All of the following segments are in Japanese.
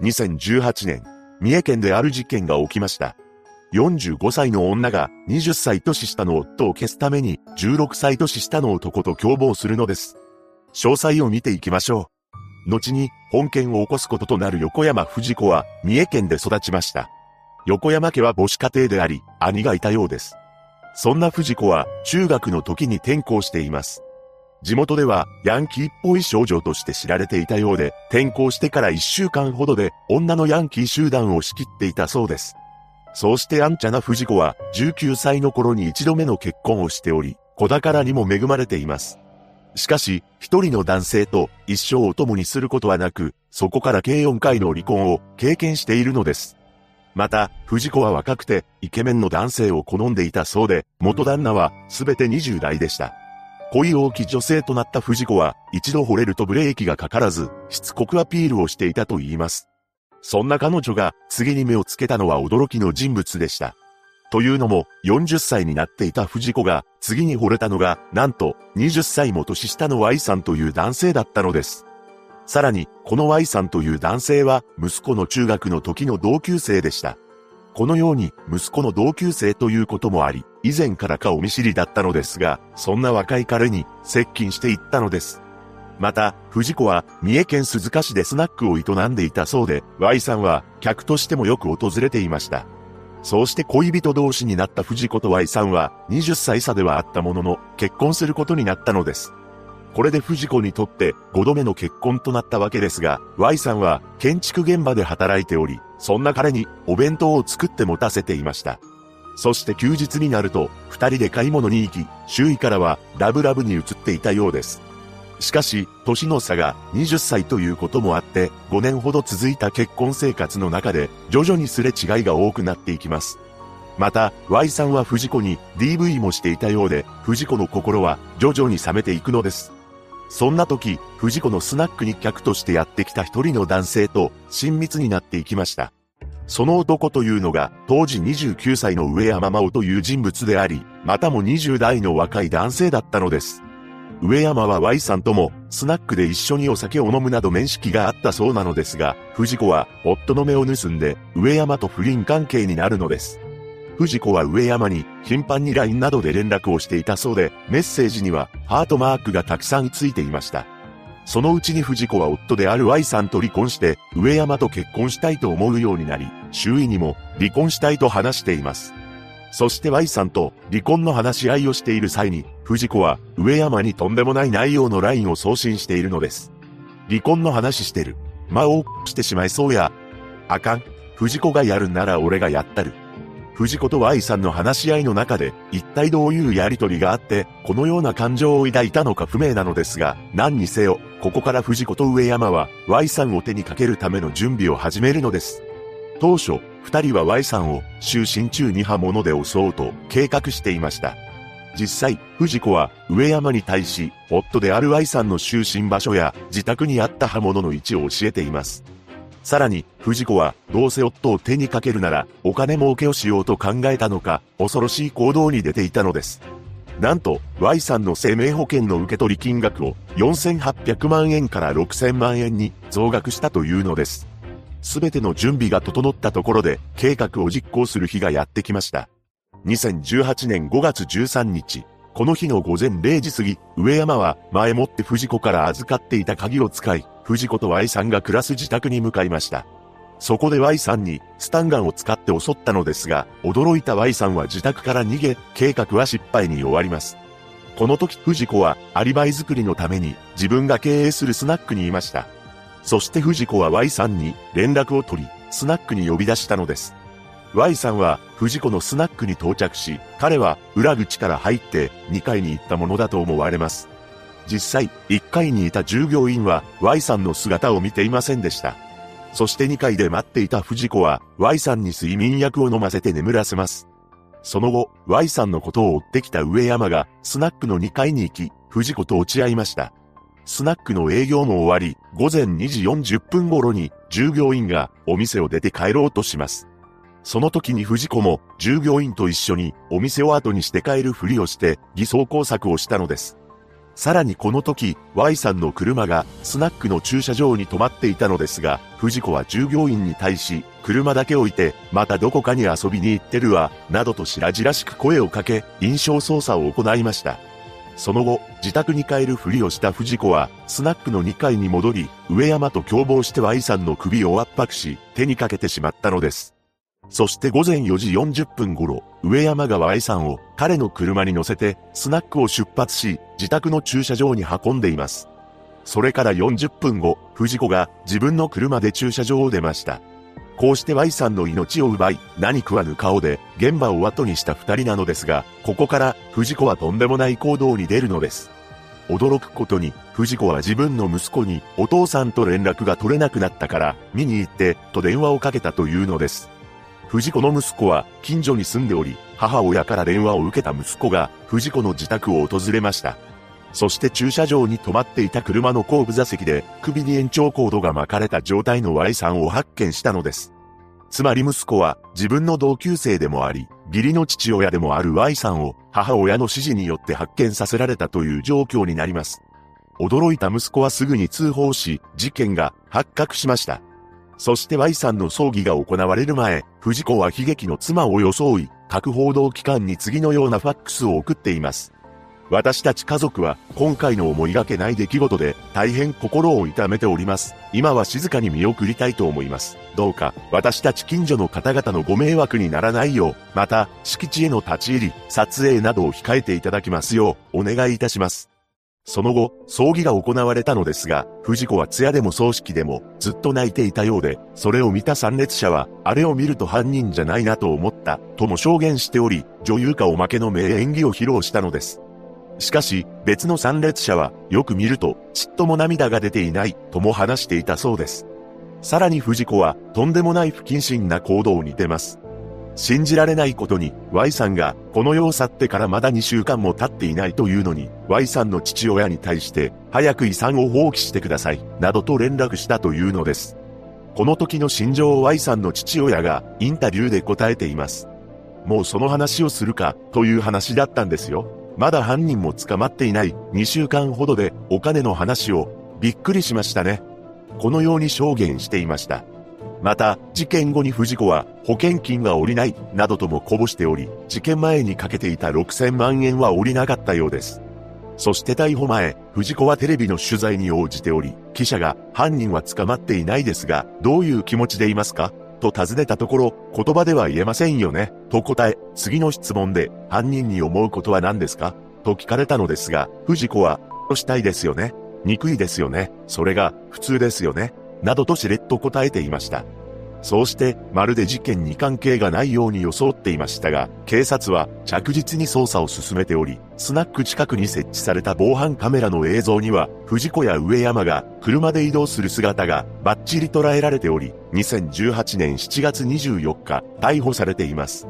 2018年、三重県である事件が起きました。45歳の女が20歳年下の夫を消すために16歳年下の男と共謀するのです。詳細を見ていきましょう。後に本件を起こすこととなる横山藤子は三重県で育ちました。横山家は母子家庭であり、兄がいたようです。そんな藤子は中学の時に転校しています。地元ではヤンキーっぽい少女として知られていたようで、転校してから一週間ほどで女のヤンキー集団を仕切っていたそうです。そうしてあんちゃな藤子は19歳の頃に一度目の結婚をしており、子宝にも恵まれています。しかし、一人の男性と一生を共にすることはなく、そこから計4回の離婚を経験しているのです。また、藤子は若くてイケメンの男性を好んでいたそうで、元旦那はすべて20代でした。恋多き女性となった藤子は、一度惚れるとブレーキがかからず、しつこくアピールをしていたと言います。そんな彼女が次に目をつけたのは驚きの人物でした。というのも、40歳になっていた藤子が、次に惚れたのが、なんと、20歳も年下の Y さんという男性だったのです。さらに、この Y さんという男性は、息子の中学の時の同級生でした。このように息子の同級生ということもあり、以前から顔見知りだったのですが、そんな若い彼に接近していったのです。また、藤子は三重県鈴鹿市でスナックを営んでいたそうで、Y さんは客としてもよく訪れていました。そうして恋人同士になった藤子と Y さんは20歳差ではあったものの結婚することになったのです。これで藤子にとって5度目の結婚となったわけですが、Y さんは建築現場で働いており、そんな彼にお弁当を作って持たせていました。そして休日になると、二人で買い物に行き、周囲からはラブラブに移っていたようです。しかし、年の差が20歳ということもあって、5年ほど続いた結婚生活の中で、徐々にすれ違いが多くなっていきます。また、Y さんは藤子に DV もしていたようで、藤子の心は徐々に冷めていくのです。そんな時、藤子のスナックに客としてやってきた一人の男性と親密になっていきました。その男というのが、当時29歳の上山真央という人物であり、またも20代の若い男性だったのです。上山は Y さんとも、スナックで一緒にお酒を飲むなど面識があったそうなのですが、藤子は、夫の目を盗んで、上山と不倫関係になるのです。藤子は上山に頻繁に LINE などで連絡をしていたそうで、メッセージにはハートマークがたくさんついていました。そのうちに藤子は夫である Y さんと離婚して、上山と結婚したいと思うようになり、周囲にも離婚したいと話しています。そして Y さんと離婚の話し合いをしている際に、藤子は上山にとんでもない内容の LINE を送信しているのです。離婚の話してる。魔をしてしまいそうや。あかん。藤子がやるなら俺がやったる。藤子と Y さんの話し合いの中で、一体どういうやりとりがあって、このような感情を抱いたのか不明なのですが、何にせよ、ここから藤子と上山は、Y さんを手にかけるための準備を始めるのです。当初、二人は Y さんを就寝中に刃物で襲おうと計画していました。実際、藤子は上山に対し、夫である Y さんの就寝場所や自宅にあった刃物の位置を教えています。さらに、藤子は、どうせ夫を手にかけるなら、お金儲けをしようと考えたのか、恐ろしい行動に出ていたのです。なんと、Y さんの生命保険の受け取り金額を、4800万円から6000万円に増額したというのです。すべての準備が整ったところで、計画を実行する日がやってきました。2018年5月13日、この日の午前0時過ぎ、上山は前もって藤子から預かっていた鍵を使い、藤子と Y さんが暮らす自宅に向かいました。そこで Y さんにスタンガンを使って襲ったのですが、驚いた Y さんは自宅から逃げ、計画は失敗に終わります。この時藤子はアリバイ作りのために自分が経営するスナックにいました。そして藤子は Y さんに連絡を取り、スナックに呼び出したのです。Y さんは藤子のスナックに到着し、彼は裏口から入って2階に行ったものだと思われます。実際、1階にいた従業員は Y さんの姿を見ていませんでした。そして2階で待っていた藤子は Y さんに睡眠薬を飲ませて眠らせます。その後、Y さんのことを追ってきた上山がスナックの2階に行き、藤子と落ち合いました。スナックの営業も終わり、午前2時40分頃に従業員がお店を出て帰ろうとします。その時に藤子も従業員と一緒にお店を後にして帰るふりをして偽装工作をしたのです。さらにこの時、Y さんの車がスナックの駐車場に止まっていたのですが、藤子は従業員に対し、車だけ置いて、またどこかに遊びに行ってるわ、などと白々しく声をかけ、印象操作を行いました。その後、自宅に帰るふりをした藤子は、スナックの2階に戻り、上山と共謀して Y さんの首を圧迫し、手にかけてしまったのです。そして午前4時40分頃、上山川愛さんを彼の車に乗せてスナックを出発し、自宅の駐車場に運んでいます。それから40分後、藤子が自分の車で駐車場を出ました。こうして Y さんの命を奪い、何食わぬ顔で現場を後にした二人なのですが、ここから藤子はとんでもない行動に出るのです。驚くことに、藤子は自分の息子にお父さんと連絡が取れなくなったから見に行ってと電話をかけたというのです。藤子の息子は近所に住んでおり、母親から電話を受けた息子が藤子の自宅を訪れました。そして駐車場に止まっていた車の後部座席で首に延長コードが巻かれた状態の Y さんを発見したのです。つまり息子は自分の同級生でもあり、義理の父親でもある Y さんを母親の指示によって発見させられたという状況になります。驚いた息子はすぐに通報し、事件が発覚しました。そして Y さんの葬儀が行われる前、藤子は悲劇の妻を装い、各報道機関に次のようなファックスを送っています。私たち家族は今回の思いがけない出来事で大変心を痛めております。今は静かに見送りたいと思います。どうか私たち近所の方々のご迷惑にならないよう、また敷地への立ち入り、撮影などを控えていただきますようお願いいたします。その後、葬儀が行われたのですが、藤子は艶でも葬式でもずっと泣いていたようで、それを見た参列者は、あれを見ると犯人じゃないなと思った、とも証言しており、女優かおまけの名演技を披露したのです。しかし、別の参列者は、よく見ると、ちっとも涙が出ていない、とも話していたそうです。さらに藤子は、とんでもない不謹慎な行動に出ます。信じられないことに、Y さんが、この世を去ってからまだ2週間も経っていないというのに、Y さんの父親に対して、早く遺産を放棄してください、などと連絡したというのです。この時の心情を Y さんの父親が、インタビューで答えています。もうその話をするか、という話だったんですよ。まだ犯人も捕まっていない2週間ほどでお金の話をびっくりしましたね。このように証言していました。また、事件後に藤子は保険金が下りない、などともこぼしており、事件前にかけていた6000万円は下りなかったようです。そして逮捕前、藤子はテレビの取材に応じており、記者が犯人は捕まっていないですが、どういう気持ちでいますか？と尋ねたところ、言葉では言えませんよね、と答え、次の質問で、犯人に思うことは何ですか？と聞かれたのですが、藤子は、としたいですよね。憎いですよね。それが、普通ですよね。などとしれっと答えていました。そうして、まるで事件に関係がないように装っていましたが、警察は着実に捜査を進めており、スナック近くに設置された防犯カメラの映像には、藤子や上山が車で移動する姿がバッチリ捉えられており、2018年7月24日、逮捕されています。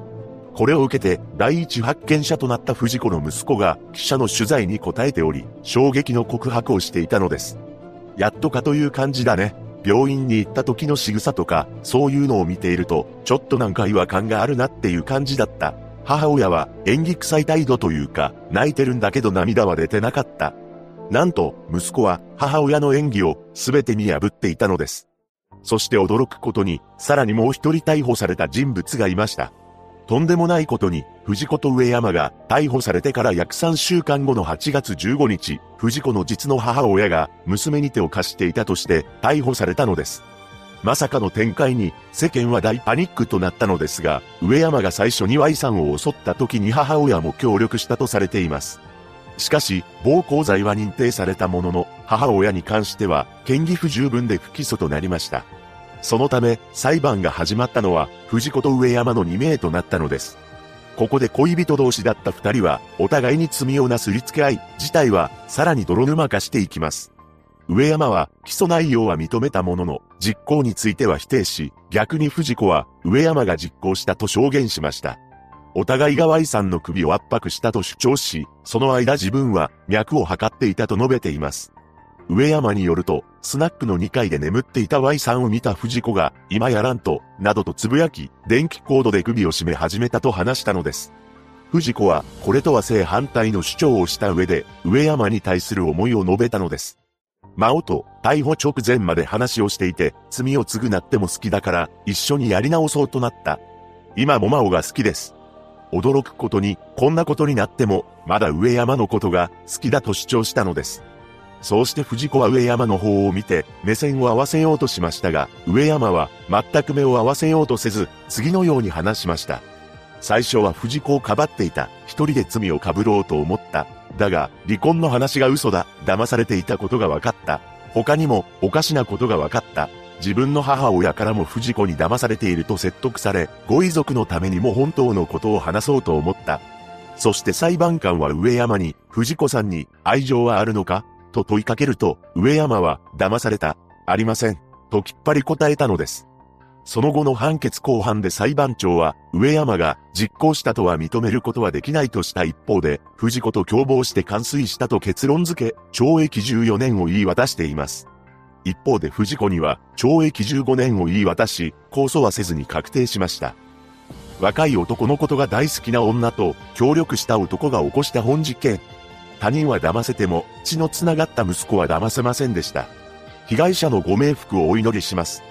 これを受けて、第一発見者となった藤子の息子が記者の取材に答えており、衝撃の告白をしていたのです。やっとかという感じだね。病院に行った時の仕草とか、そういうのを見ていると、ちょっとなんか違和感があるなっていう感じだった。母親は演技臭い態度というか、泣いてるんだけど涙は出てなかった。なんと、息子は母親の演技をすべて見破っていたのです。そして驚くことに、さらにもう一人逮捕された人物がいました。とんでもないことに、藤子と上山が逮捕されてから約3週間後の8月15日、藤子の実の母親が娘に手を貸していたとして逮捕されたのです。まさかの展開に世間は大パニックとなったのですが、上山が最初に Y さんを襲った時に母親も協力したとされています。しかし、暴行罪は認定されたものの、母親に関しては、嫌疑不十分で不起訴となりました。そのため、裁判が始まったのは、藤子と上山の2名となったのです。ここで恋人同士だった二人は、お互いに罪をなすりつけ合い、事態は、さらに泥沼化していきます。上山は、起訴内容は認めたものの、実行については否定し、逆に藤子は、上山が実行したと証言しました。お互いが Y さんの首を圧迫したと主張し、その間自分は脈を測っていたと述べています。上山によると、スナックの2階で眠っていた Y さんを見た藤子が、今やらんと、などとつぶやき、電気コードで首を絞め始めたと話したのです。藤子は、これとは正反対の主張をした上で、上山に対する思いを述べたのです。真央と逮捕直前まで話をしていて、罪を償っても好きだから、一緒にやり直そうとなった。今も真央が好きです。驚くことに、こんなことになっても、まだ上山のことが好きだと主張したのです。そうして藤子は上山の方を見て、目線を合わせようとしましたが、上山は全く目を合わせようとせず、次のように話しました。最初は藤子をかばっていた。一人で罪をかぶろうと思った。だが、離婚の話が嘘だ。騙されていたことが分かった。他にも、おかしなことが分かった。自分の母親からも藤子に騙されていると説得され、ご遺族のためにも本当のことを話そうと思った。そして裁判官は上山に、藤子さんに愛情はあるのか？と問いかけると、上山は、騙された。ありません。ときっぱり答えたのです。その後の判決後半で裁判長は、上山が実行したとは認めることはできないとした一方で、藤子と共謀して完遂したと結論付け、懲役14年を言い渡しています。一方で藤子には、懲役15年を言い渡し、控訴はせずに確定しました。若い男のことが大好きな女と、協力した男が起こした本事件。他人は騙せても、血の繋がった息子は騙せませんでした。被害者のご冥福をお祈りします。